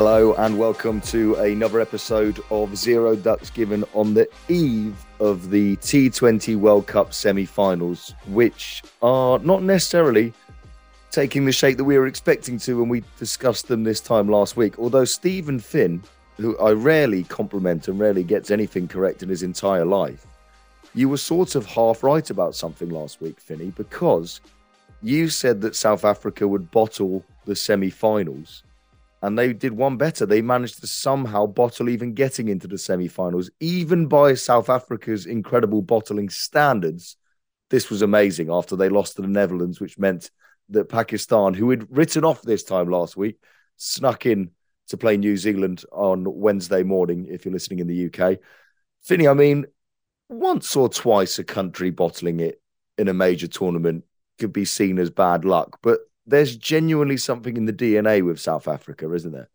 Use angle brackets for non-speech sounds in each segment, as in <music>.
Hello and welcome to another episode of Zero Ducks Given on the eve of the T20 World Cup semi-finals, which are not necessarily taking the shape that we were expecting to when we discussed them this time last week. Although Stephen Finn, who I rarely compliment and rarely gets anything correct in his entire life, you were sort of half right about something last week, Finney, because you said that South Africa would bottle the semi-finals and they did one better. They managed to somehow bottle even getting into the semi-finals, even by South Africa's incredible bottling standards. This was amazing after they lost to the Netherlands, which meant that Pakistan, who had written off this time last week, snuck in to play New Zealand on Wednesday morning. If you're listening in the UK, Finney, I mean, once or twice a country bottling it in a major tournament could be seen as bad luck, but there's genuinely something in the DNA with South Africa, isn't there?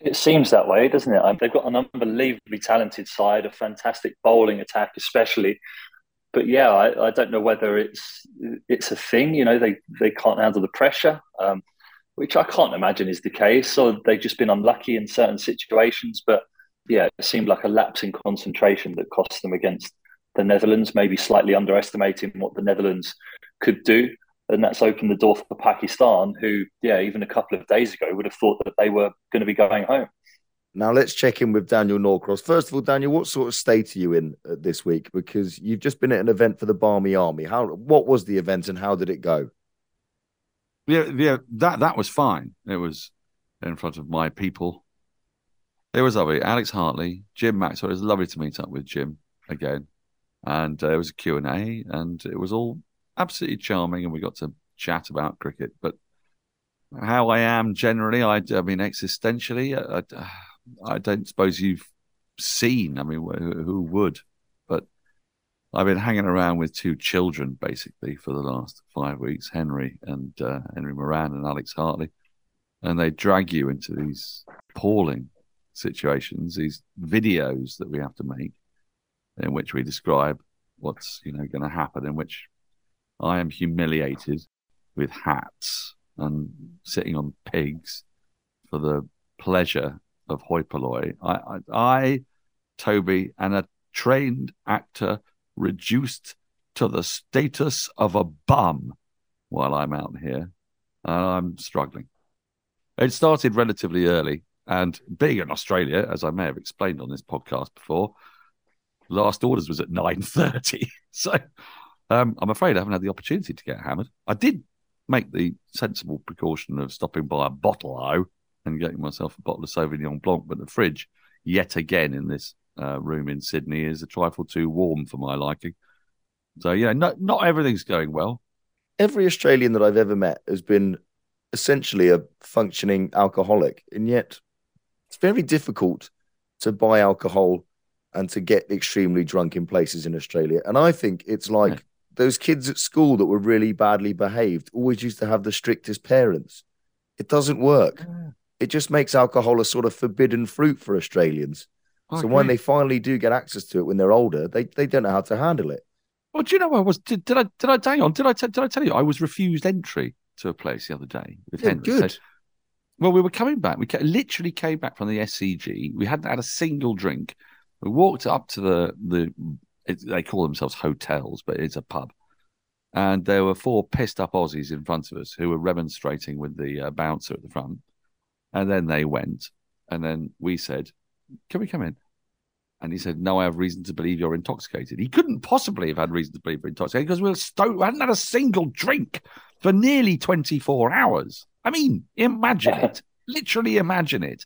It seems that way, doesn't it? They've got an unbelievably talented side, a fantastic bowling attack, especially. But yeah, I, I don't know whether it's it's a thing. You know, they they can't handle the pressure, um, which I can't imagine is the case. Or they've just been unlucky in certain situations. But yeah, it seemed like a lapse in concentration that cost them against the Netherlands. Maybe slightly underestimating what the Netherlands could do and that's opened the door for Pakistan, who, yeah, even a couple of days ago would have thought that they were going to be going home. Now let's check in with Daniel Norcross. First of all, Daniel, what sort of state are you in uh, this week? Because you've just been at an event for the Barmy Army. How? What was the event and how did it go? Yeah, yeah, that that was fine. It was in front of my people. It was lovely. Alex Hartley, Jim Maxwell. It was lovely to meet up with Jim again, and uh, it was a Q and A, and it was all absolutely charming, and we got to chat about cricket. But how I am generally, I, I mean, existentially, I, I, don't suppose you've seen. I mean, who, who would? But I've been hanging around with two children basically for the last five weeks, Henry and uh, Henry Moran and Alex Hartley, and they drag you into these appalling situations, these videos that we have to make, in which we describe what's you know going to happen, in which I am humiliated with hats and sitting on pigs for the pleasure of hoi polloi. I, I, I, Toby, and a trained actor reduced to the status of a bum while I'm out here. And I'm struggling. It started relatively early, and being in Australia, as I may have explained on this podcast before, last orders was at nine thirty. <laughs> So um, I'm afraid I haven't had the opportunity to get hammered. I did make the sensible precaution of stopping by a bottle o and getting myself a bottle of Sauvignon Blanc, but the fridge, yet again in this uh, room in Sydney, is a trifle too warm for my liking. So yeah, not not everything's going well. Every Australian that I've ever met has been essentially a functioning alcoholic, and yet it's very difficult to buy alcohol and to get extremely drunk in places in Australia. And I think it's like yeah those kids at school that were really badly behaved always used to have the strictest parents. It doesn't work. Yeah. It just makes alcohol a sort of forbidden fruit for Australians. Okay. So when they finally do get access to it when they're older, they, they don't know how to handle it. Well, do you know I was did, did I did I hang on did I t- did I tell you I was refused entry to a place the other day with yeah, Henry? Good. So, well, we were coming back. We literally came back from the SCG. We hadn't had a single drink. We walked up to the the It, they call themselves hotels, but it's a pub. And there were four pissed up Aussies in front of us who were remonstrating with the uh, bouncer at the front. And then they went, and then we said, "Can we come in?" And he said, No, I have reason to believe you're intoxicated. He couldn't possibly have had reason to believe we're intoxicated because we were stoked. We hadn't had a single drink for nearly 24 hours. I mean, imagine <laughs> it. Literally imagine it.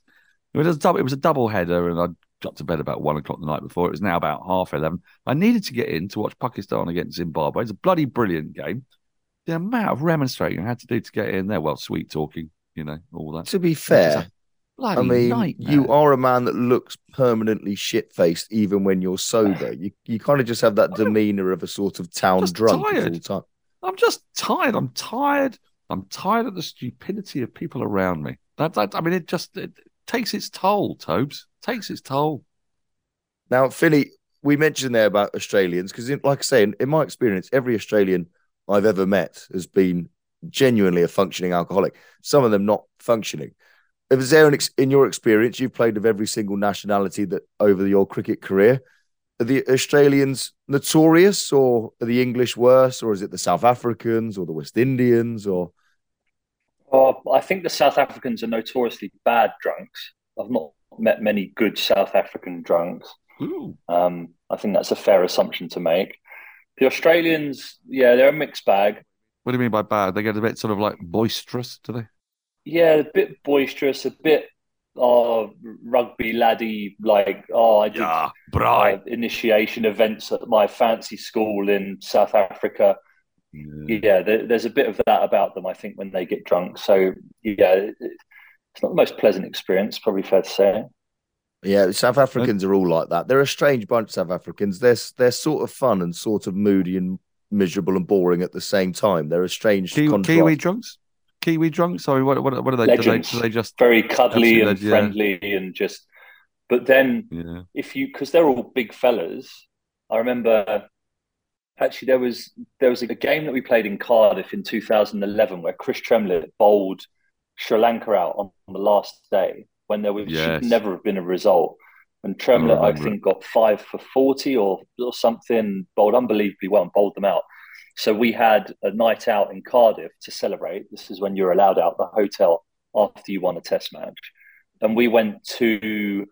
It was a double, it was a double header, and I got to bed about one o'clock the night before. It was now about half 11. I needed to get in to watch Pakistan against Zimbabwe. It's a bloody brilliant game. The amount of remonstrating I had to do to get in there, well, sweet talking, you know, all that. To be fair, I mean, nightmare. you are a man that looks permanently shit faced even when you're sober. <sighs> You you kind of just have that demeanor of a sort of town drunk all the time. I'm just tired. I'm tired. I'm tired of the stupidity of people around me. That, that I mean, it just it takes its toll, Tobes. Takes its toll. Now, Philly, we mentioned there about Australians because, like I say, in, in my experience, every Australian I've ever met has been genuinely a functioning alcoholic. Some of them not functioning. Is there an ex- in your experience, you've played with every single nationality that over your cricket career? Are the Australians notorious, or are the English worse, or is it the South Africans or the West Indians, or Oh, I think the South Africans are notoriously bad drunks. I've not met many good South African drunks. Um, I think that's a fair assumption to make. The Australians, yeah, they're a mixed bag. What do you mean by bad? They get a bit sort of like boisterous, do they? Yeah, a bit boisterous, a bit uh, rugby laddie, like, oh, I did uh, initiation events at my fancy school in South Africa. Yeah. Yeah, there, there's a bit of that about them, I think, when they get drunk. So, yeah, it's not the most pleasant experience, probably fair to say. Yeah, South Africans are all like that. They're a strange bunch, South Africans. They're they're sort of fun and sort of moody and miserable and boring at the same time. They're a strange Kiwi. Kiwi drunks? Kiwi drunks? Sorry, what what, what are they? Do they, do they just Very cuddly and Absolutely, yeah. friendly and just. But then, yeah. if you, because they're all big fellas, I remember actually there was there was a game that we played in Cardiff in 2011 where Chris Tremlett bowled Sri Lanka out on, on the last day when there was Yes. should never have been a result. And Tremlett, I, remember think, got five for 40 or, or something, bowled unbelievably well and bowled them out. So we had a night out in Cardiff to celebrate. This is when you're allowed out the hotel after you won a test match. And we went to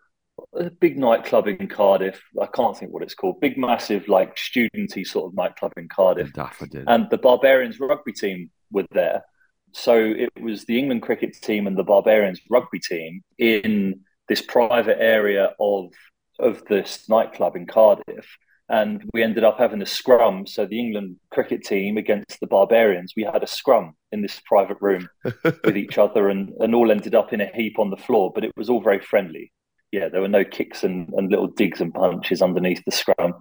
a big nightclub in Cardiff. I can't think what it's called. Big, massive, like studenty sort of nightclub in Cardiff Daffodil. and the Barbarians rugby team were there. So it was the England cricket team and the Barbarians rugby team in this private area of of this nightclub in Cardiff. And we ended up having a scrum. So the England cricket team against the Barbarians, we had a scrum in this private room <laughs> with each other and, and all ended up in a heap on the floor, but it was all very friendly. Yeah, there were no kicks and, and little digs and punches underneath the scrum.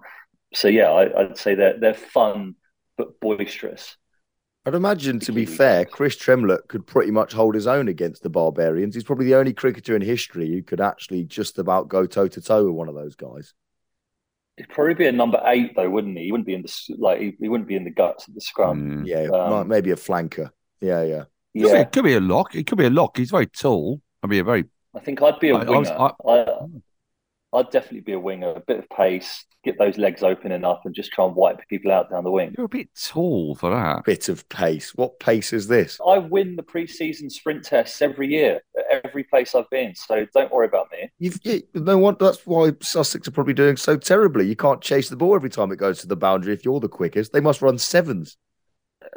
So yeah, I, I'd say they're they're fun but boisterous. I'd imagine, to be fair. Chris Tremlett could pretty much hold his own against the Barbarians. He's probably the only cricketer in history who could actually just about go toe to toe with one of those guys. He'd probably be a number eight though, wouldn't he? He wouldn't be in the like he, he wouldn't be in the guts of the scrum. Mm. Yeah, Um, maybe a flanker. Yeah, yeah. yeah. It could be a lock. It could be a lock. He's very tall. I mean, a very I think I'd be a I- I winger. was- I, I'd definitely be a winger. A bit of pace, get those legs open enough, and just try and wipe people out down the wing. you're a bit tall for that. Bit of pace. What pace is this? I win the pre-season sprint tests every year at every place I've been, so don't worry about me. You've yeah, no one. That's why Sussex are probably doing so terribly. You can't chase the ball every time it goes to the boundary. If you're the quickest, they must run sevens. <laughs>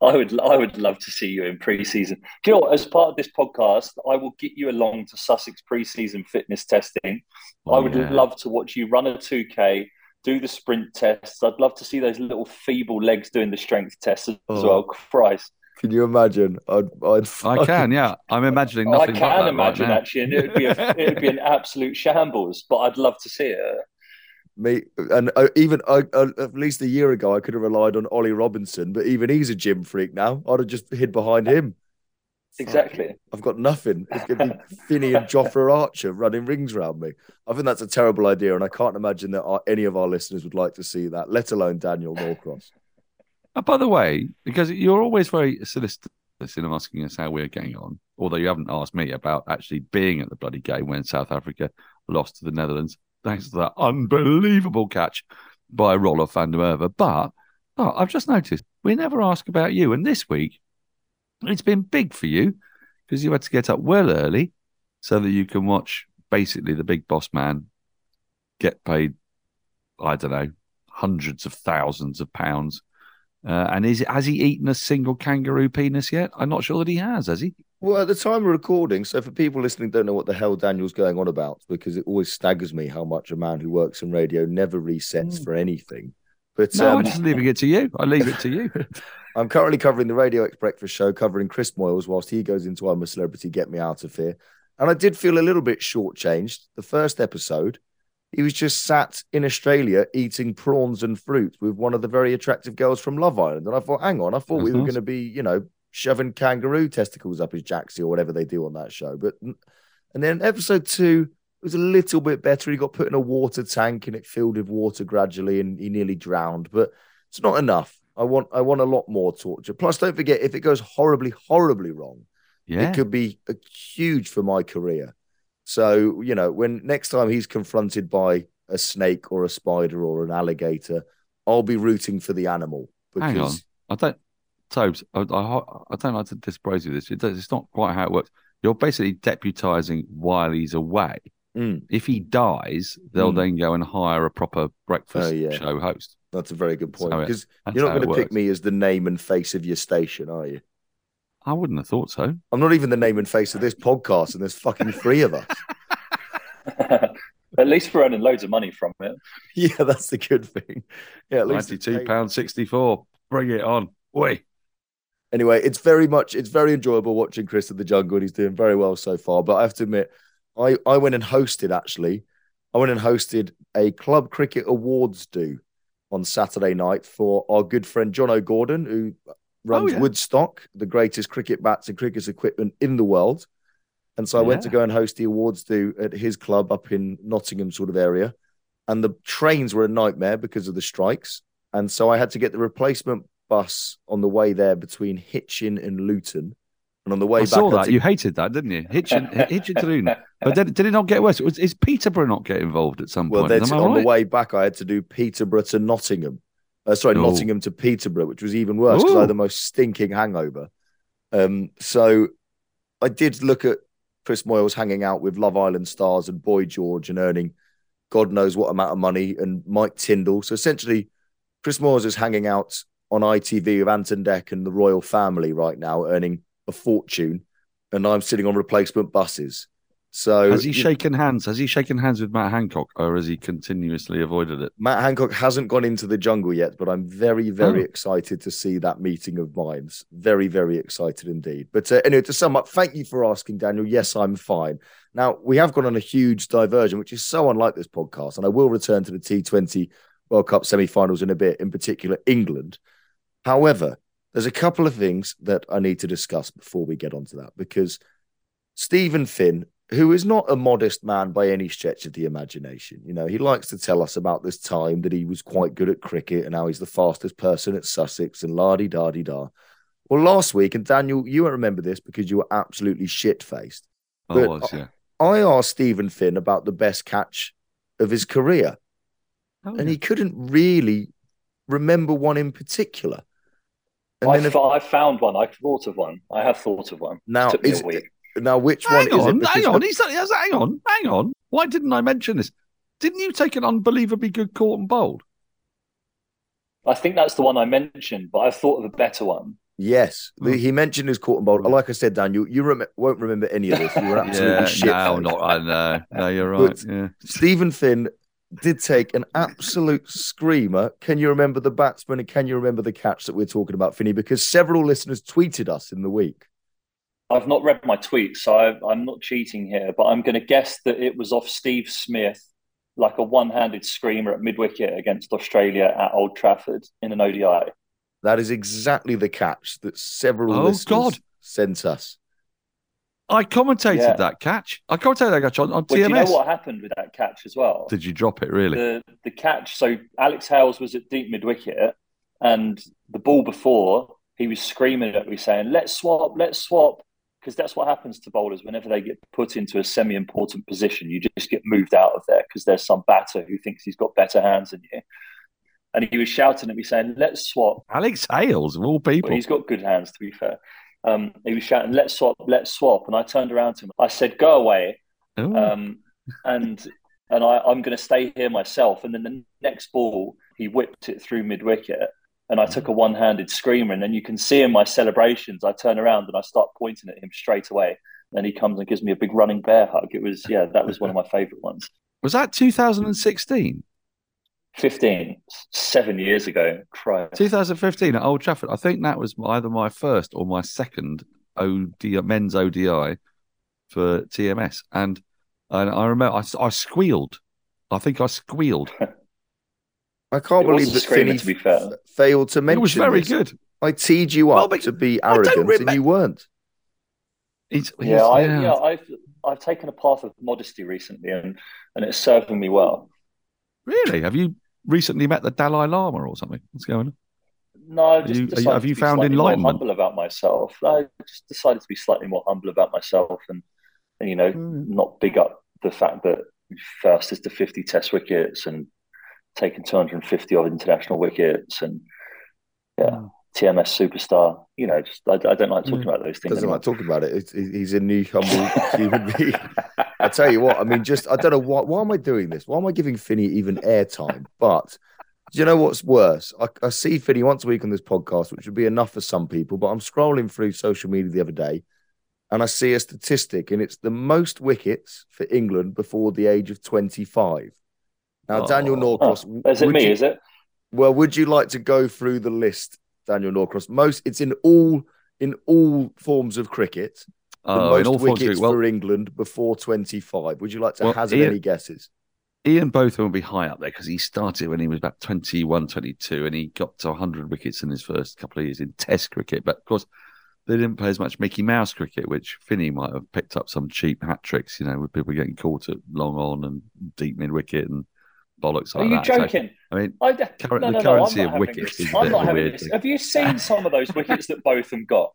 I would I would love to see you in pre-season. Do you know what? As part of this podcast, I will get you along to Sussex pre-season fitness testing. Oh, I Oh, would yeah. love to watch you run a 2K, do the sprint tests. I'd love to see those little feeble legs doing the strength tests as Oh. well. Christ. Can you imagine? I'd, I'd I can, yeah. I'm imagining Oh, I can but that imagine right now. actually, and it would be a, it would be an <laughs> absolute shambles. But I'd love to see it. Me and uh, even uh, uh, at least a year ago, I could have relied on Ollie Robinson, but even he's a gym freak now. I'd have just hid behind him. <laughs> Exactly. I've got nothing. It's going to be <laughs> Finney and Jofra Archer running rings around me. I think that's a terrible idea, and I can't imagine that our, any of our listeners would like to see that, let alone Daniel Norcross. <laughs> Uh, by the way, because you're always very solicitous in asking us how we're getting on, although you haven't asked me about actually being at the bloody game when South Africa lost to the Netherlands. Thanks to that unbelievable catch by Roelof van der Merwe. But oh, I've just noticed we never ask about you. And this week, it's been big for you because you had to get up well early so that you can watch basically the big boss man get paid, I don't know, hundreds of thousands of pounds. Uh, and is has he eaten a single kangaroo penis yet? I'm not sure that he has. Has he? Well, at the time of recording, so for people listening, don't know what the hell Daniel's going on about because it always staggers me how much a man who works in radio never resets for anything. But No, um, I'm just leaving it to you. I leave it to you. <laughs> <laughs> I'm currently covering the Radio X Breakfast Show, covering Chris Moyles whilst he goes into I'm a Celebrity, Get Me Out of Here. And I did feel a little bit shortchanged. The first episode, he was just sat in Australia eating prawns and fruit with one of the very attractive girls from Love Island. And I thought, hang on, I thought we That's were nice. going to be, you know, shoving kangaroo testicles up his jacksie or whatever they do on that show. But and then episode two was a little bit better. He got put in a water tank and it filled with water gradually, and he nearly drowned. But it's not enough. I want I want a lot more torture. Plus, don't forget if it goes horribly, horribly wrong, Yeah. it could be a huge for my career. So you know, when next time he's confronted by a snake or a spider or an alligator, I'll be rooting for the animal because Hang on. I don't, Tobes, I, I, I don't like to dispraise you this. It does, it's not quite how it works. You're basically deputizing while he's away. Mm. If he dies, they'll Mm. then go and hire a proper breakfast Oh, yeah. show host. that's a very good point. Because you're not going to pick me as the name and face of your station, are you? I wouldn't have thought so. I'm not even the name and face of this podcast, and there's fucking three of us. <laughs> At least we're earning loads of money from it. Yeah, that's the good thing. Yeah, at least Ninety-two paid. pound sixty-four. Bring it on. Oi. Anyway, it's very much it's very enjoyable watching Chris in the jungle, and he's doing very well so far. But I have to admit, I I went and hosted actually. I went and hosted a club cricket awards do on Saturday night for our good friend John O'Gordon, who Oh, runs yeah. Woodstock, the greatest cricket bats and cricket equipment in the world. And so I went to go and host the awards do at his club up in Nottingham, sort of area. And the trains were a nightmare because of the strikes. And so I had to get the replacement bus on the way there between Hitchin and Luton. And on the way I back, saw that. to- You hated that, didn't you? Hitchin, <laughs> Hitchin to Luton. But did, did it not get worse? Was, is Peterborough not get involved at some well, point? I on right? the way back, I had to do Peterborough to Nottingham. Uh, sorry, Oh. Nottingham to Peterborough, which was even worse because I had the most stinking hangover. Um, so I did look at Chris Moyles hanging out with Love Island stars and Boy George and earning God knows what amount of money, and Mike Tindall. So essentially, Chris Moyles is hanging out on ITV with Ant and Dec and the royal family right now, earning a fortune, and I'm sitting on replacement buses. So Has he shaken hands? Has he shaken hands with Matt Hancock, or has he continuously avoided it? Matt Hancock hasn't gone into the jungle yet, but I'm very, very Oh. excited to see that meeting of minds. Very, very excited indeed. But uh, anyway, to sum up, thank you for asking, Daniel. Yes, I'm fine. Now, we have gone on a huge diversion, which is so unlike this podcast, and I will return to the T20 World Cup semi finals in a bit, in particular, England. However, there's a couple of things that I need to discuss before we get onto that because Stephen Finn, who is not a modest man by any stretch of the imagination, you know, he likes to tell us about this time that he was quite good at cricket and how he's the fastest person at Sussex and la di da di da. Well, last week, and Daniel, you won't remember this because you were absolutely shit faced. I But- was, yeah. I asked Stephen Finn about the best catch of his career, Oh, and yeah. he couldn't really remember one in particular. And I, then if- I found one. I thought of one. I have thought of one. now, Took me is, a week. Now which Hang one is it? on, hang on. of- He's, he's- hang on, hang on. Why didn't I mention this? Didn't you take an unbelievably good court and bowled? I think that's the one I mentioned, but I thought of a better one. Yes, the- Hmm. he mentioned his court and bowl. Like I said, Daniel, you rem- won't remember any of this. You were <laughs> absolutely shit. no, not. I know. No, you're right. But- yeah. Stephen Finn did take an absolute screamer. Can you remember the batsman and can you remember the catch that we're talking about, Finney? Because several listeners tweeted us in the week. I've not read my tweets, so I, I'm not cheating here, but I'm going to guess that it was off Steve Smith, like a one-handed screamer at mid-wicket against Australia at Old Trafford in an ODI. That is exactly the catch that several Oh, listeners God. sent us. I commentated Yeah. that catch. I commentated that catch on, on Well, do you know what happened with that catch as well? Did you drop it really? the the catch. So Alex Hales was at deep mid wicket, and the ball before he was screaming at me saying, "Let's swap, let's swap," because that's what happens to bowlers whenever they get put into a semi-important position. You just get moved out of there because there's some batter who thinks he's got better hands than you. And he was shouting at me saying, "Let's swap." Alex Hales of all people. But he's got good hands, to be fair. Um, he was shouting, "Let's swap, let's swap," and I turned around to him. I said, "Go away," um, and and I, I'm going to stay here myself. And then the next ball, he whipped it through mid wicket, and I took a one handed screamer. And then you can see in my celebrations, I turn around and I start pointing at him straight away. And he comes and gives me a big running bear hug. It was yeah, that was one of my favourite ones. Was that 2016? 15, seven years ago. Christ. 2015 at Old Trafford. I think that was either my first or my second ODI, men's ODI for TMS. And, and I remember I, I squealed. I think I squealed. <laughs> I can't It believe that screaming, Finney to be fair. f- failed to mention it was very this. good. I teed you Well, up but to be I don't arrogant, and you weren't. He's, he's- Yeah, I, yeah, I've I've taken a path of modesty recently, and and it's serving me well. Really? Have you recently met the Dalai Lama or something? What's going on? No, I've just you- are you- decided have to you be found slightly more enlightenment? humble about myself. I just decided to be slightly more humble about myself, and, and you know, Hmm. not big up the fact that first is to fifty Test wickets and taking two hundred and fifty of international wickets, and yeah, Hmm. TMS superstar. You know, just I, I don't like talking about those things. Doesn't anymore. like talking about it. It's, he's a new humble <laughs> human being. I tell you what, I mean, just I don't know why. Why am I doing this? Why am I giving Finney even airtime? But do you know what's worse? I, I see Finney once a week on this podcast, which would be enough for some people. But I'm scrolling through social media the other day, and I see a statistic, and it's the most wickets for England before the age of 25. Now, oh. Daniel Oh. Norcross, Oh, is it me? you- Is it? well, would you like to go through the list, Daniel Norcross? Most, it's in all in all forms of cricket. The Oh, in most all forms of- wickets well, for England before 25. Would you like to Well, hazard Ian- any guesses? Ian Botham will be high up there because he started when he was about 21, 22, and he got to 100 wickets in his first couple of years in Test cricket. But of course, they didn't play as much Mickey Mouse cricket, which Finney might have picked up some cheap hat tricks, you know, with people getting caught at long on and deep mid wicket and bollocks Are you that. So, joking? I mean, I, Current- no, the no, no, currency I'm of wickets is I'm not of a having weird this. Have you seen <laughs> some of those wickets that Botham got?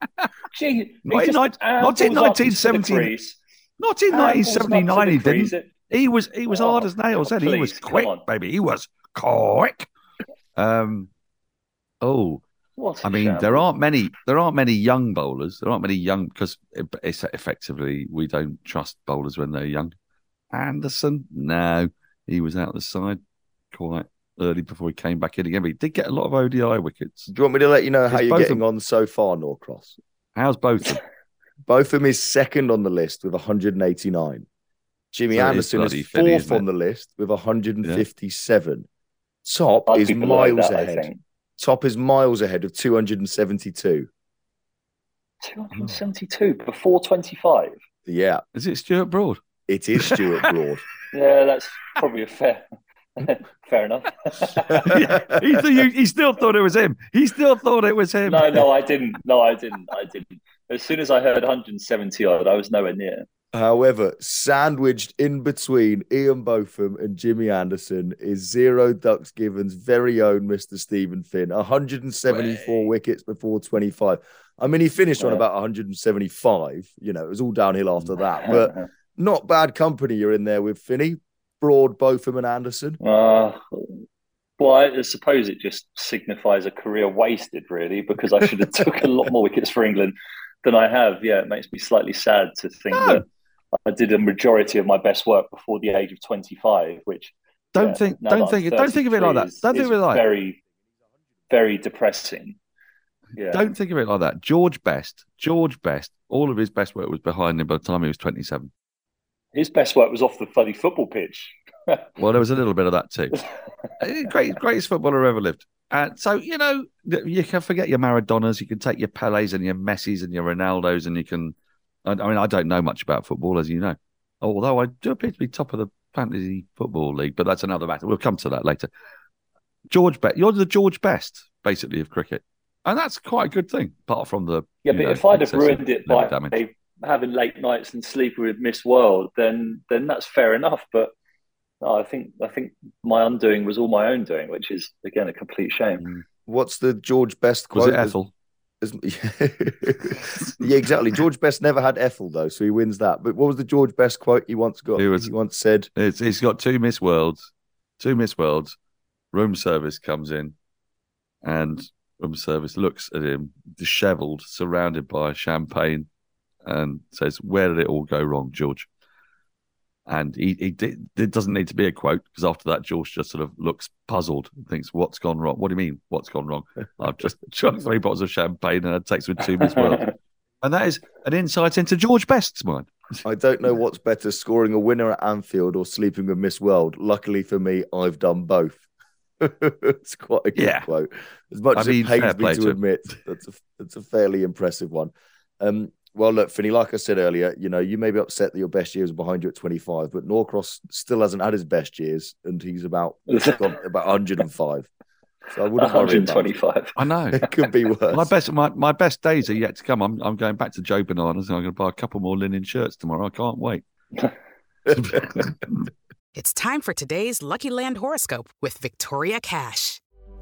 Gee, Not in not in ambles up into the 1917. crease, not in ambles up to 1979, he didn't. He was he was Oh, hard as nails. oh, then he was quick, baby. He was quick. Um, oh, I mean, there aren't many. There aren't many young bowlers. There aren't many young because it's effectively we don't trust bowlers when they're young. Anderson, no, he was out the side quite early before he came back in again. But he did get a lot of ODI wickets. Do you want me to let you know how It's you're getting on so far, Norcross? How's both? <laughs> Botham is second on the list with 189. Jimmy So it is Anderson is, bloody Finney, fourth isn't on the list with 157. Top I'd is be below miles that, ahead. Top is miles ahead of 272. 272 before 25. Yeah, Is it Stuart Broad? It is Stuart <laughs> Broad. Yeah, that's probably a fair, <laughs> fair enough. yeah, <laughs> he, he, he still thought it was him. He still thought it was him. no, no, I didn't. No, I didn't. I didn't. As soon as I heard 170 odd, I was nowhere near. However, sandwiched in between Ian Botham and Jimmy Anderson is Zero Ducks Given's very own Mr. Stephen Finn. 174 Way. wickets before 25. I mean, he finished on about 175. You know, it was all downhill after that, but not bad company you're in there with Finney, Broad, Botham, and Anderson. Uh, well, I suppose it just signifies a career wasted, really, because I should have took a lot more wickets for England than I have. Yeah, it makes me slightly sad to think No. that I did a majority of my best work before the age of 25, which Don't yeah, think. Don't think. Don't think of it like 33 that. Don't think of it like. very, very depressing. Yeah, Don't think of it like that. George Best. George Best. All of his best work was behind him by the time he was twenty-seven. His best work was off the bloody football pitch. <laughs> Well, there was a little bit of that too. <laughs> Uh, Great, greatest footballer ever lived. And so you know, you can forget your Maradonas, you can take your Pelés and your Messis and your Ronaldos, and you can. I, I mean, I don't know much about football, as you know, although I do appear to be top of the fantasy football league, but that's another matter. We'll come to that later. George Best, you're the George Best, basically, of cricket, and that's quite a good thing. Apart from the Yeah, but know, if I'd have ruined it by damage. Having late nights and sleeping with Miss World, then then that's fair enough. But no, I think I think my undoing was all my own doing, which is again a complete shame. Mm. What's the George Best quote? was quote? it Ethel? <laughs> yeah, exactly. George Best never had Ethel though, so he wins that. But what was the George Best quote he once got? He was- he once said, It's, he's got two Miss Worlds, two Miss Worlds. Room service comes in, and room service looks at him, dishevelled, surrounded by champagne, and says, "Where did it all go wrong, George?" And he, he did, it doesn't need to be a quote because after that, George just sort of looks puzzled and thinks, "What's gone wrong? What do you mean? What's gone wrong? I've just <laughs> drunk three bottles of champagne and had sex with two Miss Worlds." <laughs> And that is an insight into George Best's mind. I don't know what's better, scoring a winner at Anfield or sleeping with Miss World. Luckily for me, I've done both. <laughs> it's quite a good Yeah. quote. As much I as mean, it pains me to to admit, that's a that's a fairly impressive one. Um, well, look, Finney, like I said earlier, you know, you may be upset that your best years are behind you at 25, but Norcross still hasn't had his best years, and he's about gone <laughs> about 105. So I wouldn't worry about it. 125. I know. <laughs> It could be worse. My best, my, my best days are yet to come. I'm, I'm going back to Joe Bananas and I'm going to buy a couple more linen shirts tomorrow. I can't wait. <laughs> It's time for today's Lucky Land horoscope with Victoria Cash.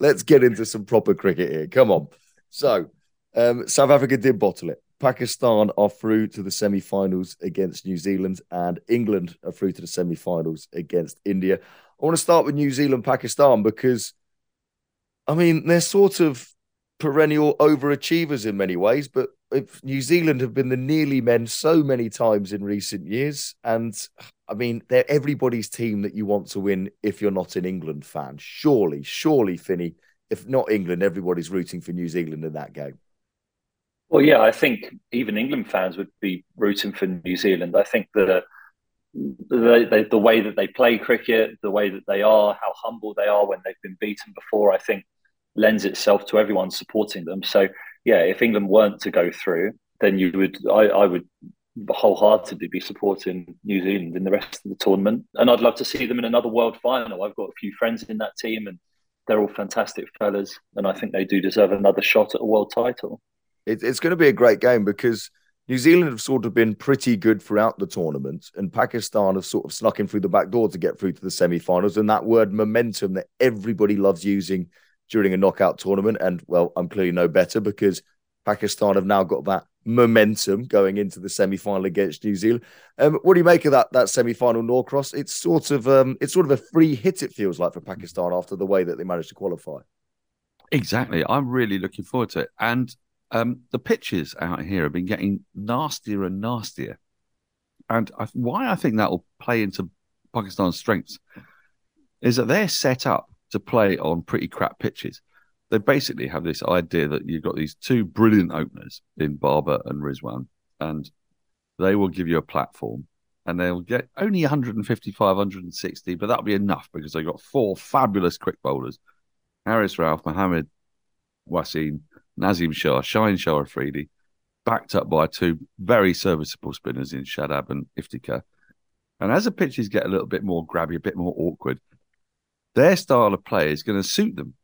let's get into some proper cricket here. Come on. So, um, South Africa did bottle it. Pakistan are through to the semi finals against New Zealand, and England are through to the semi finals against India. I want to start with New Zealand Pakistan because, I mean, they're sort of perennial overachievers in many ways, but if New Zealand have been the nearly men so many times in recent years. And I mean, they're everybody's team that you want to win if you're not an England fan. Surely, surely, Finney, if not England, everybody's rooting for New Zealand in that game. Well, yeah, I think even England fans would be rooting for New Zealand. I think that the, the, the way that they play cricket, the way that they are, how humble they are when they've been beaten before, I think lends itself to everyone supporting them. So, yeah, if England weren't to go through, then you would, I, I would wholeheartedly be supporting New Zealand in the rest of the tournament. And I'd love to see them in another world final. I've got a few friends in that team and they're all fantastic fellas. And I think they do deserve another shot at a world title. It, it's going to be a great game because New Zealand have sort of been pretty good throughout the tournament, and Pakistan have sort of snuck in through the back door to get through to the semi-finals. And that word momentum that everybody loves using during a knockout tournament, and well, I'm clearly no better because Pakistan have now got that momentum going into the semi-final against New Zealand. Um, what do you make of that that semi-final Norcross? It's sort of um, it's sort of a free hit. It feels like for Pakistan after the way that they managed to qualify. Exactly. I'm really looking forward to it. And um, the pitches out here have been getting nastier and nastier. And I, why I think that will play into Pakistan's strengths is that they're set up to play on pretty crap pitches. They basically have this idea that you've got these two brilliant openers in Babar and Rizwan, and they will give you a platform and they'll get only 155, 160, but that'll be enough because they've got four fabulous quick bowlers Haris Rauf, Mohammed Wasim, Naseem Shah, Shaheen Shah Afridi, backed up by two very serviceable spinners in Shadab and Iftikhar. And as the pitches get a little bit more grabby, a bit more awkward, their style of play is going to suit them.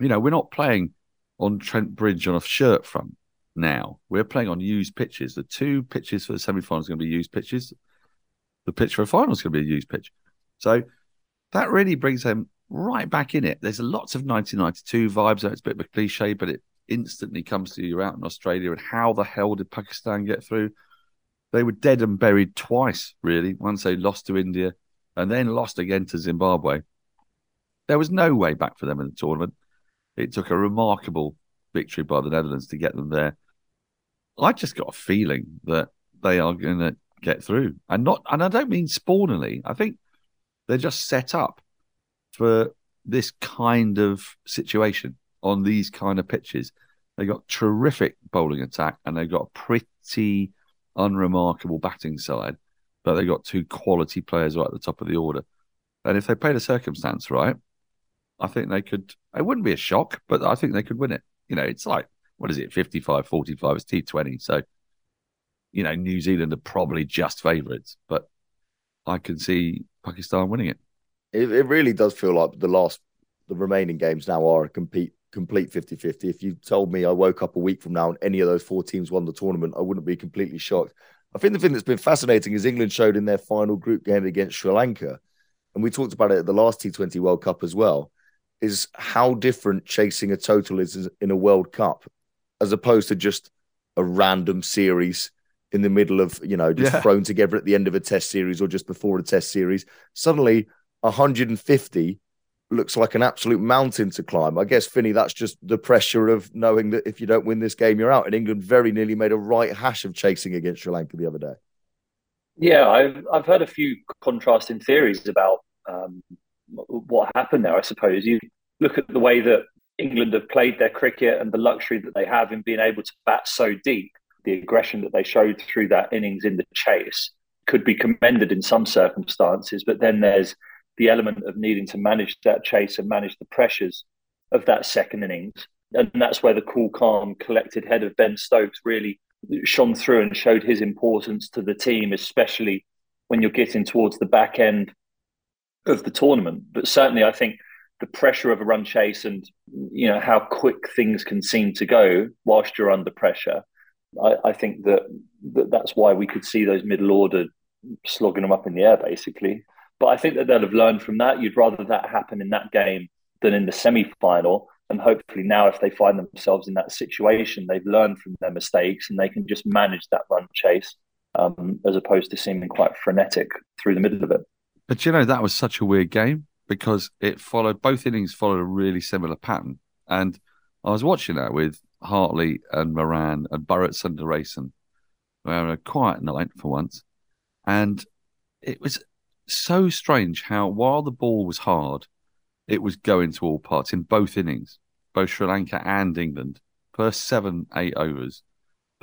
You know, we're not playing on Trent Bridge on a shirt front now. We're playing on used pitches. The two pitches for the semi final is going to be used pitches. The pitch for a final is going to be a used pitch. So that really brings them right back in it. There's lots of 1992 vibes. It's a bit of a cliche, but it instantly comes to you out in Australia. And how the hell did Pakistan get through? They were dead and buried twice, really. Once they lost to India and then lost again to Zimbabwe. There was no way back for them in the tournament. It took a remarkable victory by the Netherlands to get them there. I just got a feeling that they are going to get through, and not, and I don't mean spawnily. I think they're just set up for this kind of situation on these kind of pitches. They got terrific bowling attack, and they got a pretty unremarkable batting side, but they got two quality players right at the top of the order. And if they play the circumstance right, I think they could. It wouldn't be a shock, but I think they could win it. You know, it's like what is it, 55 45? It's T20. So you know, New Zealand are probably just favourites, but I can see Pakistan winning it. it. It really does feel like the last, the remaining games now are a complete complete 50-50. If you told me I woke up a week from now and any of those four teams won the tournament, I wouldn't be completely shocked. I think the thing that's been fascinating is England showed in their final group game against Sri Lanka, and we talked about it at the last T20 World Cup as well, is how different chasing a total is in a World Cup as opposed to just a random series in the middle of, you know, just Yeah. thrown together at the end of a test series or just before a test series. Suddenly, 150 looks like an absolute mountain to climb. I guess, Finney, that's just the pressure of knowing that if you don't win this game, you're out. And England very nearly made a right hash of chasing against Sri Lanka the other day. Yeah, I've I've heard a few contrasting theories about um, what happened there. I suppose you look at the way that England have played their cricket and the luxury that they have in being able to bat so deep. The aggression that they showed through that innings in the chase could be commended in some circumstances, but then there's the element of needing to manage that chase and manage the pressures of that second innings. And that's where the cool, calm, collected head of Ben Stokes really shone through and showed his importance to the team, especially when you're getting towards the back end of the tournament. But certainly, I think the pressure of a run chase and you know how quick things can seem to go whilst you're under pressure. I, I think that, that that's why we could see those middle order slogging them up in the air, basically. But I think that they'll have learned from that. You'd rather that happen in that game than in the semi final. And hopefully, now if they find themselves in that situation, they've learned from their mistakes and they can just manage that run chase um, as opposed to seeming quite frenetic through the middle of it. But you know, that was such a weird game because it followed both innings followed a really similar pattern. And I was watching that with Hartley and Moran and Bharat Sundaresan. We had a quiet night for once. And it was so strange how while the ball was hard, it was going to all parts in both innings, both Sri Lanka and England. First seven, eight overs.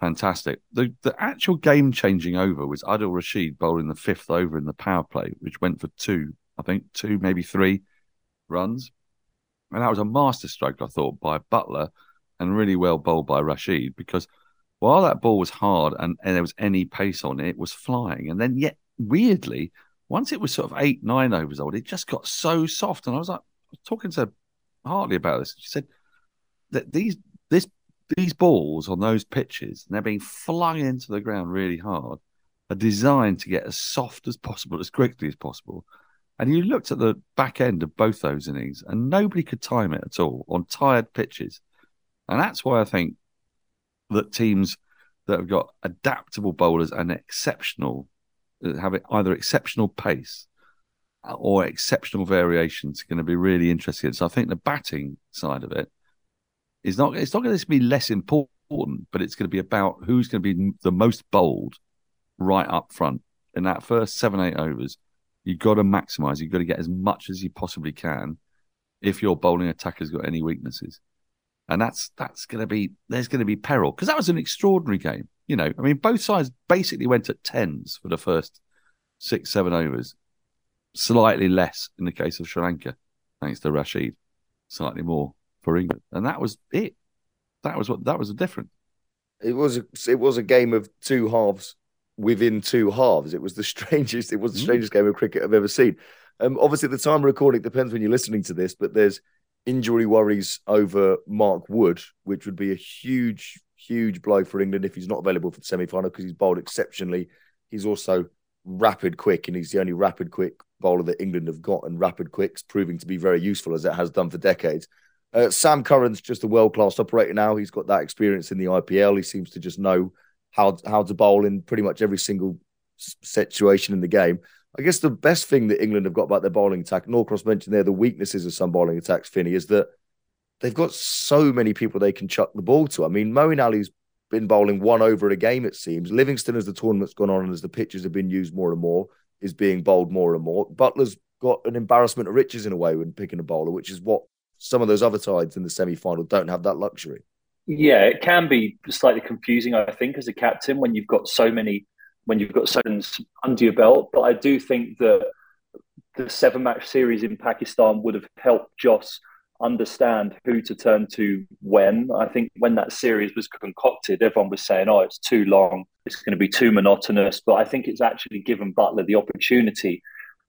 Fantastic. The the actual game changing over was Adil Rashid bowling the fifth over in the power play, which went for two, I think, two, maybe three runs. And that was a masterstroke, I thought, by Buttler and really well bowled by Rashid because while that ball was hard and, and there was any pace on it, it was flying. And then, yet, weirdly, once it was sort of eight, nine overs old, it just got so soft. And I was like, I was talking to Hartley about this. She said that these these balls on those pitches, and they're being flung into the ground really hard, are designed to get as soft as possible, as quickly as possible. And you looked at the back end of both those innings, and nobody could time it at all on tired pitches. And that's why I think that teams that have got adaptable bowlers and exceptional, have either exceptional pace uh, or exceptional variations are going to be really interesting. So I think the batting side of it is not, it's not going to be less important, but it's going to be about who's going to be the most bold right up front in that first seven, eight overs. You've got to maximize. You've got to get as much as you possibly can if your bowling attack has got any weaknesses. And that's that's going to be there's going to be peril because that was an extraordinary game. You know, I mean, both sides basically went at tens for the first six, seven overs. Slightly less in the case of Sri Lanka, thanks to Rashid. Slightly more for England, and that was it. That was what that was the difference. It was a, it was a game of two halves within two halves. It was the <laughs> strangest. It was the strangest game of cricket I've ever seen. Um, obviously, at the time of recording, it depends when you're listening to this, but there's injury worries over Mark Wood, which would be a huge, huge blow for England if he's not available for the semi final because he's bowled exceptionally. He's also rapid quick, and he's the only rapid quick bowler that England have got, and rapid quick's proving to be very useful as it has done for decades. Uh, Sam Curran's just a world class operator now. He's got that experience in the IPL. He seems to just know how how to bowl in pretty much every single situation in the game. I guess the best thing that England have got about their bowling attack, Norcross mentioned there the weaknesses of some bowling attacks, Finney, is that they've got so many people they can chuck the ball to. I mean, Moeen Ali's been bowling one over a game, it seems. Livingstone, as the tournament's gone on and as the pitches have been used more and more, is being bowled more and more. Buttler's got an embarrassment of riches in a way when picking a bowler, which is what some of those other sides in the semi final don't have that luxury. Yeah, it can be slightly confusing, I think, as a captain when you've got so many when you've got sevens under your belt. But I do think that the seven match series in Pakistan would have helped Jos understand who to turn to when. I think when that series was concocted, everyone was saying, oh, it's too long, it's going to be too monotonous. But I think it's actually given Buttler the opportunity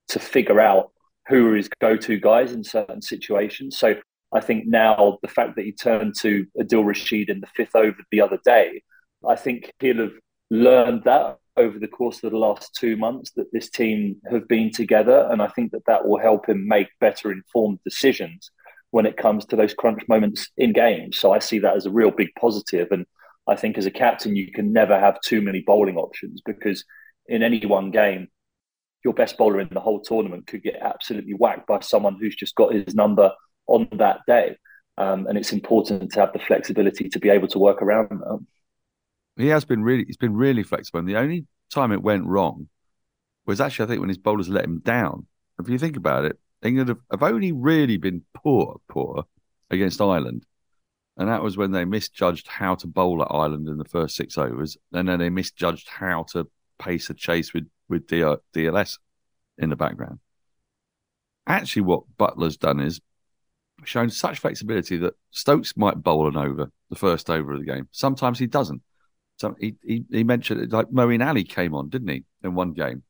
to figure out who are his go to guys in certain situations. So I think now the fact that he turned to Adil Rashid in the fifth over the other day, I think he'll have learned that over the course of the last two months that this team have been together. And I think that that will help him make better informed decisions when it comes to those crunch moments in games. So I see that as a real big. And I think as a captain, you can never have too many bowling options because in any one game, your best bowler in the whole tournament could get absolutely whacked by someone who's just got his number on that day. Um, and it's important to have the flexibility to be able to work around that. He has been really, he's been really flexible. And the only time it went wrong was actually, I think, when his bowlers let him down. If you think about it, England have, have only really been poor, poor against Ireland. And that was when they misjudged how to bowl at Ireland in the first six overs. And then they misjudged how to pace a chase with, with DLS in the background. Actually, what Buttler's done is shown such flexibility that Stokes might bowl an over, the first over of the game. Sometimes he doesn't. So he, he, he mentioned it like Moeen Ali came on, didn't he, in one game?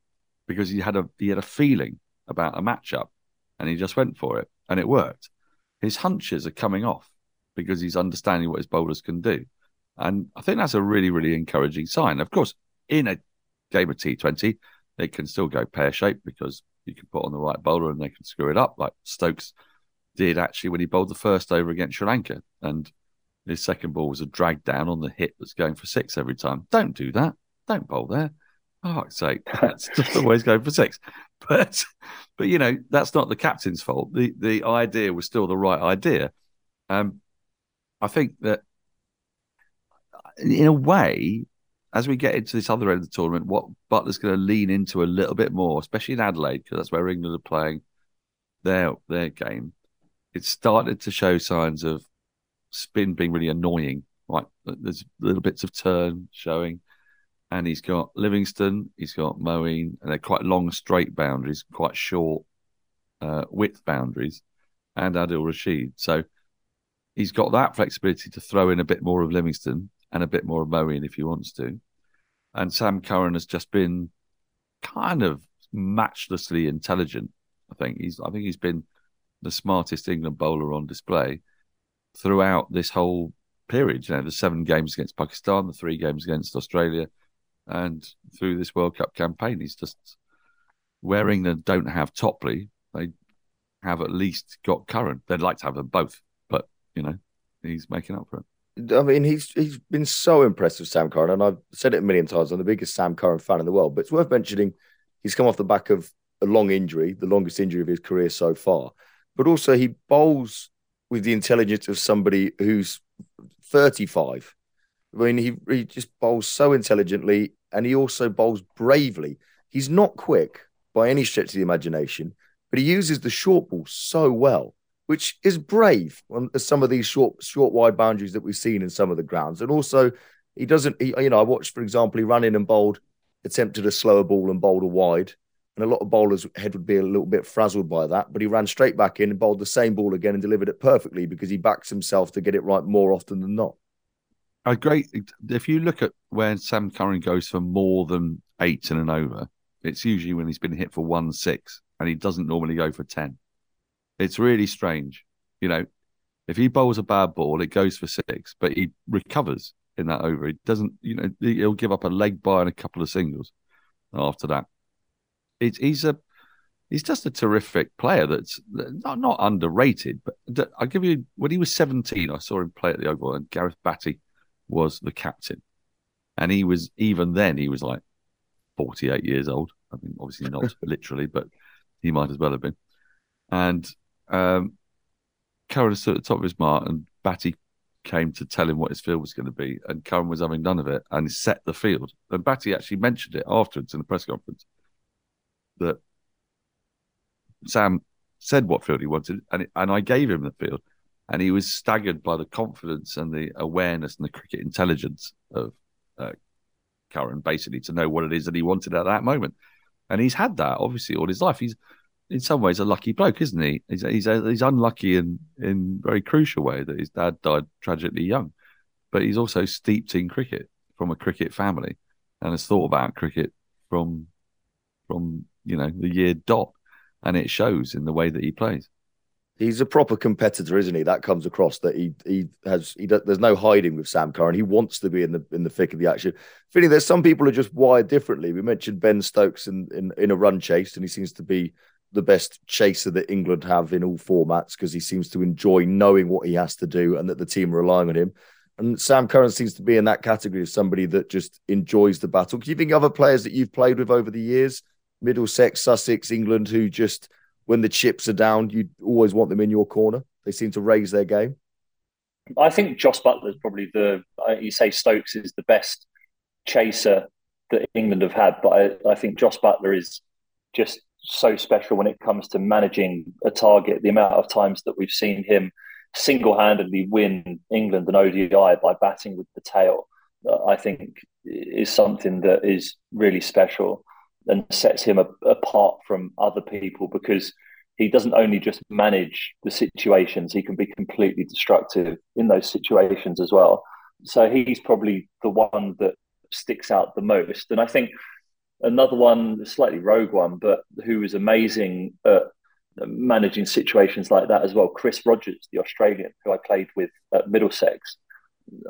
Because he had a he had a feeling about a matchup and he just went for it and it worked. His hunches are coming off because he's understanding what his bowlers can do. And I think that's a really, really encouraging sign. Of course, in a game of T20, it can still go pear shaped because you can put on the right bowler and they can screw it up, like Stokes did actually when he bowled the first over against Sri Lanka. And his second ball was a drag down on the hit that's going for six every time. Don't do that. Don't bowl there. Oh, sake, <laughs> that's just always going for six. <laughs> But, but you know, that's not the captain's fault. The the idea was still the right idea. Um, I think that in a way, as we get into this other end of the tournament, what Buttler's going to lean into a little bit more, especially in Adelaide, because that's where England are playing their their game. It started to show signs of spin being really annoying. Right, there's little bits of turn showing and he's got Livingstone, he's got Moeen, and they're quite long, straight boundaries, quite short uh, width boundaries, and Adil Rashid. So he's got that flexibility to throw in a bit more of Livingstone and a bit more of Moeen if he wants to. And Sam Curran has just been kind of matchlessly intelligent. I think he's I think he's been the smartest England bowler on display throughout this whole period. You know, the seven games against Pakistan, the three games against Australia, and through this World Cup campaign, he's just where England don't have Topley, they have at least got Curran. They'd like to have them both, but you know, he's making up for it. I mean, he's he's been so impressive, Sam Curran, and I've said it a million times. I'm the biggest Sam Curran fan in the world, but it's worth mentioning he's come off the back of a long injury, the longest injury of his career so far. But also, he bowls with the intelligence of somebody who's 35 I mean, he, he just bowls so intelligently and he also bowls bravely. He's not quick by any stretch of the imagination, but he uses the short ball so well, which is brave on some of these short, short, wide boundaries that we've seen in some of the grounds. And also, he doesn't, he, you know, I watched, for example, he ran in and bowled, attempted a slower ball and bowled a wide. And a lot of bowlers' head would be a little bit frazzled by that, but he ran straight back in and bowled the same ball again and delivered it perfectly because he backs himself to get it right more often than not a great. If you look at where Sam Curran goes for more than eight and an over, it's usually when he's been hit for one six, and he doesn't normally go for ten. It's really strange, you know. If he bowls a bad ball, it goes for six, but he recovers in that over. He doesn't, you know, he'll give up a leg bye and a couple of singles after that. It's he's a he's just a terrific player that's not, not underrated. But I'll give you when he was 17, I saw him play at the Oval, and Gareth Batty was the captain. And he was, even then, he was like 48 years old. I mean, obviously not <laughs> literally, but he might as well have been. And um, Curran stood at the top of his mark, and Batty came to tell him what his field was going to be. And Curran was having none of it and set the field. And Batty actually mentioned it afterwards in the press conference that Sam said what field he wanted, and, it, and I gave him the field and he was staggered by the confidence and the awareness and the cricket intelligence of uh, Curran, basically to know what it is that he wanted at that moment. And he's had that obviously all his life. He's in some ways a lucky bloke, isn't he? He's he's, he's unlucky in in very crucial way that his dad died tragically young, but he's also steeped in cricket from a cricket family and has thought about cricket from from you know the year dot, and it shows in the way that he plays. He's a proper competitor, isn't he? That comes across that he he has he there's no hiding with Sam Curran. He wants to be in the in the thick of the action. Feeling that some people are just wired differently. We mentioned Ben Stokes in, in in a run chase, and he seems to be the best chaser that England have in all formats because he seems to enjoy knowing what he has to do and that the team are relying on him. And Sam Curran seems to be in that category of somebody that just enjoys the battle. Do you think other players that you've played with over the years, Middlesex, Sussex, England, who just when the chips are down, you always want them in your corner. They seem to raise their game. I think Jos Buttler is probably the. Uh, you say Stokes is the best chaser that England have had, but I, I think Jos Buttler is just so special when it comes to managing a target. The amount of times that we've seen him single-handedly win England an ODI by batting with the tail, uh, I think is something that is really special and sets him a, apart from other people because he doesn't only just manage the situations, he can be completely destructive in those situations as well. So he's probably the one that sticks out the most. And I think another one, a slightly rogue one, but who was amazing at managing situations like that as well, Chris Rogers, the Australian who I played with at Middlesex.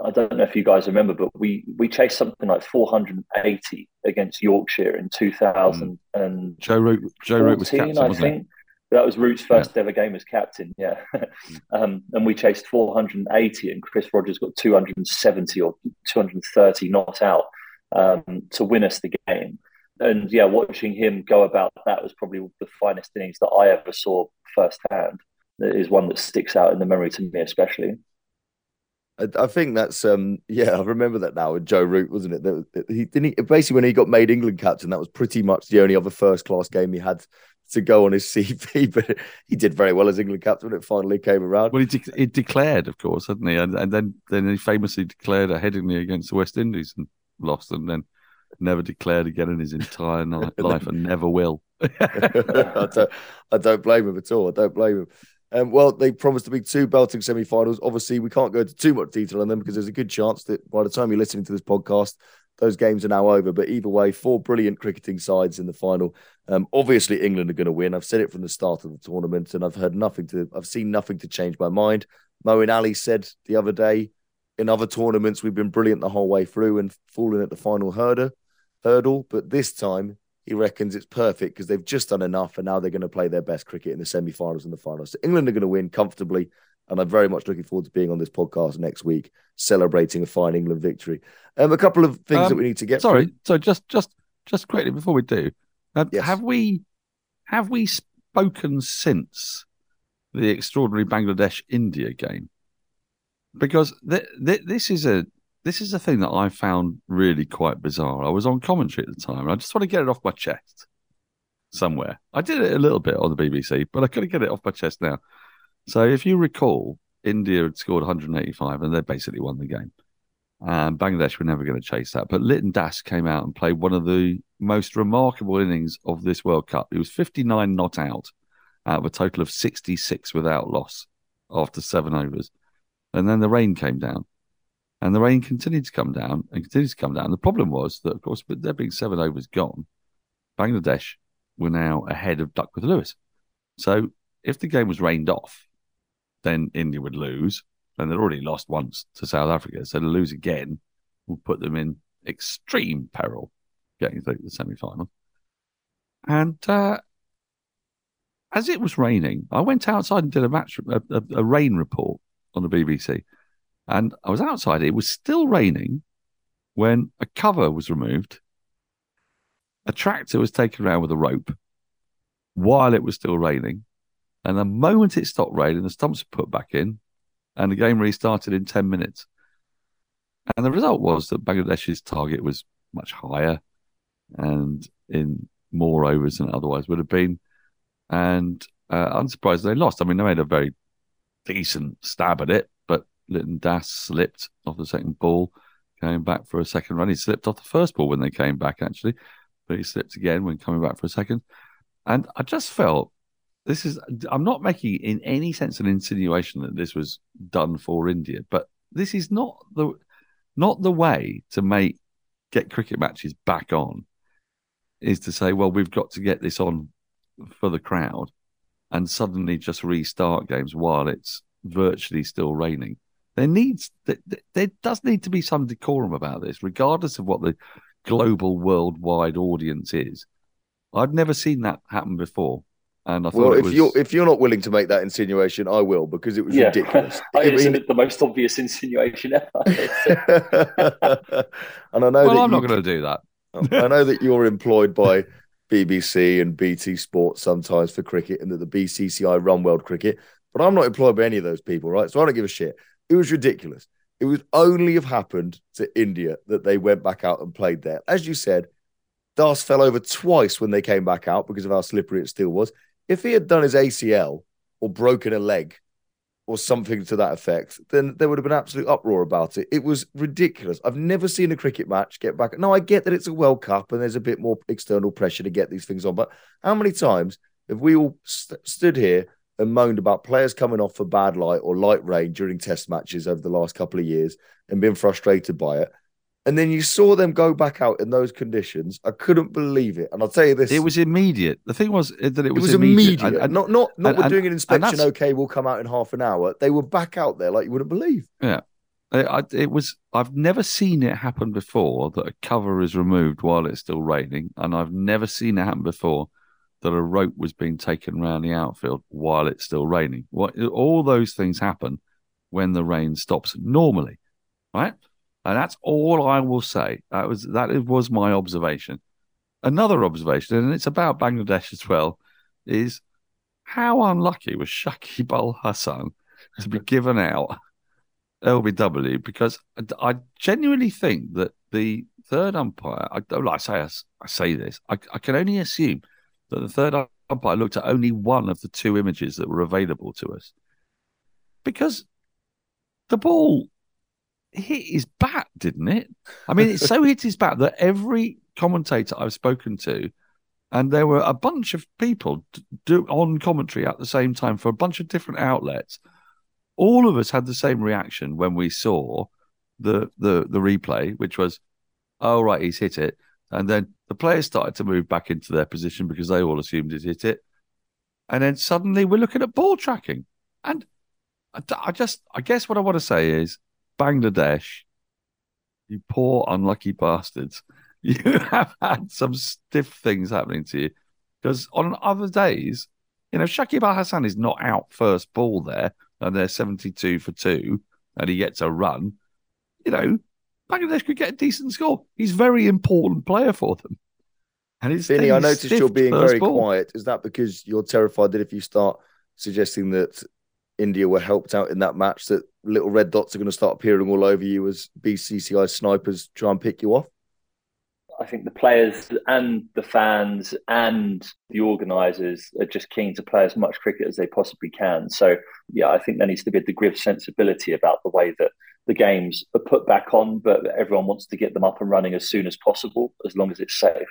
I don't know if you guys remember, but we we chased something like 480 against Yorkshire in 2000 mm. and Joe Root. Joe Root was captain, I think. That was Root's first yeah. ever game as captain. Yeah, mm. <laughs> um, and we chased 480, and Chris Rogers got 270 or 230 not out um, to win us the game. And yeah, watching him go about that was probably the finest innings that I ever saw firsthand. It is one that sticks out in the memory to me, especially. I, think that's um yeah I remember that now with Joe Root wasn't it that he didn't he, basically when he got made England captain that was pretty much the only other first class game he had to go on his <laughs> CV but he did very well as England captain when it finally came around. Well, he, de- he declared, of course, hadn't he? And, and then then he famously declared a Headingley against the West Indies and lost, and then never declared again in his entire <laughs> life and never will. <laughs> I, don't, I don't blame him at all. I don't blame him. Um, well, they promised to be two belting semi-finals. Obviously, we can't go into too much detail on them because there's a good chance that by the time you're listening to this podcast, those games are now over. But either way, four brilliant cricketing sides in the final. Um, obviously, England are going to win. I've said it from the start of the tournament, and I've heard nothing to. I've seen nothing to change my mind. Moeen Ali said the other day, in other tournaments, we've been brilliant the whole way through and falling at the final hurdle. Hurdle, but this time he reckons it's perfect because they've just done enough and now they're going to play their best cricket in the semi finals and the finals. So England are going to win comfortably. And I'm very much looking forward to being on this podcast next week, celebrating a fine England victory. Um, a couple of things um, that we need to get. Sorry, through. so just just just quickly before we do, uh, yes. have we have we spoken since the extraordinary Bangladesh India game? Because th- th- this is a this is a thing that I found really quite bizarre. I was on commentary at the time, and I just want to get it off my chest somewhere. I did it a little bit on the BBC, but I to get it off my chest now. So, if you recall, India had scored 185, and they basically won the game. And Bangladesh were never going to chase that. But Liton Das came out and played one of the most remarkable innings of this World Cup. He was 59 not out out of a total of 66 without loss after seven overs. And then the rain came down and the rain continued to come down and continued to come down. The problem was that, of course, but there being seven overs gone, Bangladesh were now ahead of Duckworth Lewis. So if the game was rained off, then India would lose. And they'd already lost once to South Africa. So to lose again would put them in extreme peril getting through the semi final. And uh, as it was raining, I went outside and did a match, a, a, a rain report on the BBC. And I was outside. It was still raining when a cover was removed. A tractor was taken around with a rope while it was still raining. And the moment it stopped raining, the stumps were put back in and the game restarted in 10 minutes. And the result was that Bangladesh's target was much higher and in more overs than otherwise would have been. And uh, unsurprised they lost. I mean, they made a very decent stab at it, Liton Das slipped off the second ball, came back for a second run. He slipped off the first ball when they came back, actually, but he slipped again when coming back for a second. And I just felt this is I'm not making in any sense an insinuation that this was done for India, but this is not the not the way to make get cricket matches back on is to say, well, we've got to get this on for the crowd and suddenly just restart games while it's virtually still raining. There needs there does need to be some decorum about this, regardless of what the global worldwide audience is. I've never seen that happen before. And I thought well, if was... you're if you're not willing to make that insinuation, I will because it was yeah. ridiculous. <laughs> I, I mean, it's the most obvious insinuation ever. <laughs> <laughs> and I know. Well, I'm you... not going to do that. I know that you're employed by BBC and BT Sports sometimes for cricket, and that the BCCI run world cricket. But I'm not employed by any of those people, right? So I don't give a shit. It was ridiculous. It would only have happened to India that they went back out and played there. As you said, Das fell over twice when they came back out because of how slippery it still was. If he had done his ACL or broken a leg or something to that effect, then there would have been absolute uproar about it. It was ridiculous. I've never seen a cricket match get back. Now, I get that it's a World Cup and there's a bit more external pressure to get these things on, but how many times have we all st- stood here and moaned about players coming off for bad light or light rain during test matches over the last couple of years and been frustrated by it? And then you saw them go back out in those conditions. I couldn't believe it. And I'll tell you this: it was immediate. The thing was uh, that it was, it was immediate. immediate. And, not not not and, we're doing an inspection. Okay, we'll come out in half an hour. They were back out there like you wouldn't believe. Yeah, it, it was. I've never seen it happen before that a cover is removed while it's still raining, and I've never seen it happen before that a rope was being taken around the outfield while it's still raining. What all those things happen when the rain stops normally, right? And that's all I will say. That was that was my observation. Another observation, and it's about Bangladesh as well, is how unlucky was Shakib <laughs> Al Hasan to be given out LBW because I genuinely think that the third umpire, I don't like say I, say this, I, I can only assume the third umpire looked at only one of the two images that were available to us because the ball hit his bat, didn't it? I mean, it so <laughs> hit his bat that every commentator I've spoken to, and there were a bunch of people do, on commentary at the same time for a bunch of different outlets. All of us had the same reaction when we saw the the the replay, which was, "Oh right, he's hit it," and then the players started to move back into their position because they all assumed he'd hit it, and then suddenly we're looking at ball tracking, and I, just, I guess what I want to say is Bangladesh, you poor unlucky bastards, <laughs> you have had some stiff things happening to you. Because on other days, you know, Shakib Al Hasan is not out first ball there, and they're 72 for two, and he gets a run. You know, Bangladesh could get a decent score. He's a very important player for them. And it's Vinny, I noticed you're being very ball. quiet. Is that because you're terrified that if you start suggesting that India were helped out in that match, that little red dots are going to start appearing all over you as BCCI snipers try and pick you off? I think the players and the fans and the organisers are just keen to play as much cricket as they possibly can. So, yeah, I think there needs to be a degree of sensibility about the way that the games are put back on, but everyone wants to get them up and running as soon as possible, as long as it's safe.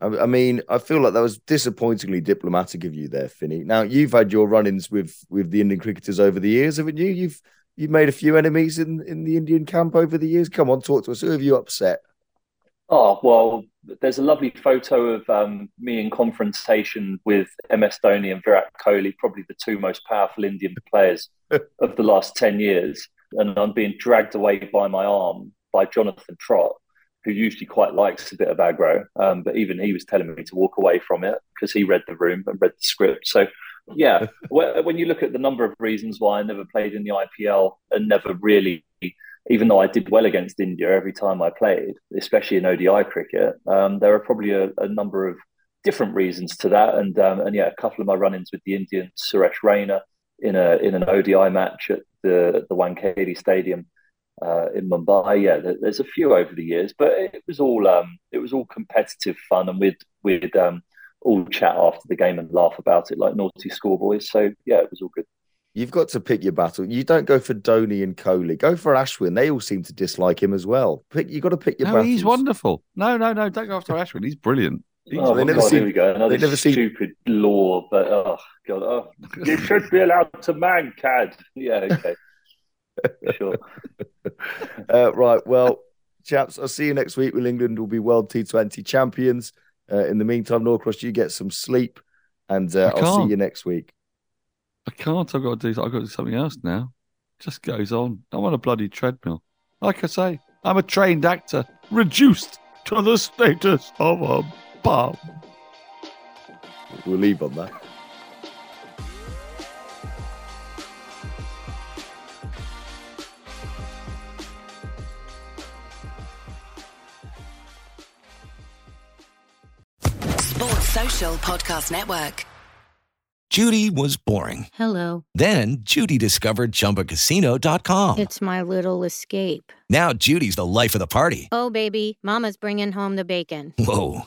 I mean, I feel like that was disappointingly diplomatic of you there, Finney. Now you've had your run-ins with with the Indian cricketers over the years, haven't you? You've you've made a few enemies in in the Indian camp over the years. Come on, talk to us. Who have you upset? Oh well, there's a lovely photo of um, me in confrontation with MS Dhoni and Virat Kohli, probably the two most powerful Indian players <laughs> of the last ten years, and I'm being dragged away by my arm by Jonathan Trott who usually quite likes a bit of aggro. Um, but even he was telling me to walk away from it because he read the room and read the script. So, yeah, <laughs> when you look at the number of reasons why I never played in the IPL and never really, even though I did well against India every time I played, especially in ODI cricket, um, there are probably a, a, number of different reasons to that. And um, and yeah, a couple of my run-ins with the Indian Suresh Raina in a in an ODI match at the the Wankhede Stadium uh, in Mumbai. Yeah, there's a few over the years, but it was all um, it was all competitive fun, and we'd we'd um, all chat after the game and laugh about it like naughty schoolboys. So yeah, it was all good. You've got to pick your battle. You don't go for Dhoni and Kohli. Go for Ashwin. They all seem to dislike him as well. Pick. You got to pick your. No, battles. he's wonderful. No, no, no. Don't go after Ashwin. He's brilliant. Oh, they never God, see- here we go. Another they never see- stupid law, but oh god, oh, you should be allowed to Mankad. Yeah, okay, <laughs> sure. Uh, right. Well, chaps, I'll see you next week. Will England will be world T20 champions. Uh, in the meantime, Norcross, you get some sleep, and uh, I I'll see you next week. I can't. I've got to do. I've got to do something else now. Just goes on. I'm on a bloody treadmill. Like I say, I'm a trained actor, reduced to the status of a bum. We'll leave on that. Sports Social Podcast Network. Judy was boring. Hello. Then Judy discovered ChumbaCasino.com. It's my little escape. Now Judy's the life of the party. Oh, baby, Mama's bringing home the bacon. Whoa,